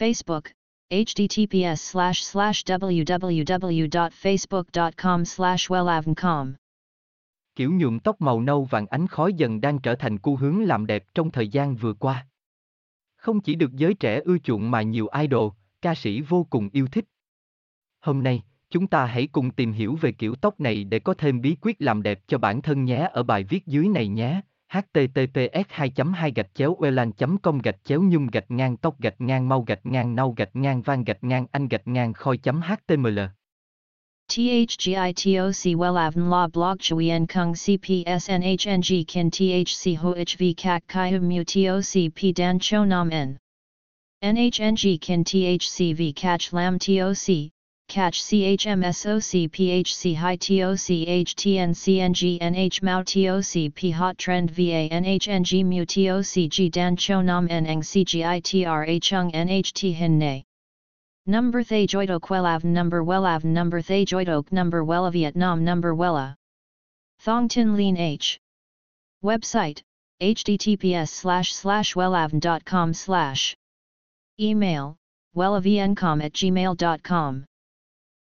Facebook, https slash slash www.facebook.com slash wellavncom. Kiểu nhuộm tóc màu nâu vàng ánh khói dần đang trở thành xu hướng làm đẹp trong thời gian vừa qua. Không chỉ được giới trẻ ưa chuộng mà nhiều idol, ca sĩ vô cùng yêu thích. Hôm nay, chúng ta hãy cùng tìm hiểu về kiểu tóc này để có thêm bí quyết làm đẹp cho bản thân nhé ở bài viết dưới này nhé https 2 2 gạch chéo welan com gạch chéo nhung gạch ngang tóc gạch ngang mau gạch ngang nâu gạch ngang vang gạch ngang anh gạch ngang khoi chấm html THGITOC WELAVN La Blog Chuyen Kung CPSNHNG Kin THC HOHV Kak Kai Mu TOC P Dan Cho Nam N NHNG Kin THC V CACH Lam TOC catch CHMSOC PHC High TOC HTN CNG NH Mao TOC P Hot Trend VA NHNG Mu TOC G Dan Cho Nam N Eng CGITRA Chung NHT Hin Ne. Number Thay Joidok Wellav Number Wellav Number Thay Joidok Number Wella Vietnam Number Wella. Thong Tin Lean H. Website https slash slash wellavn.com slash Email wellavncom at gmail.com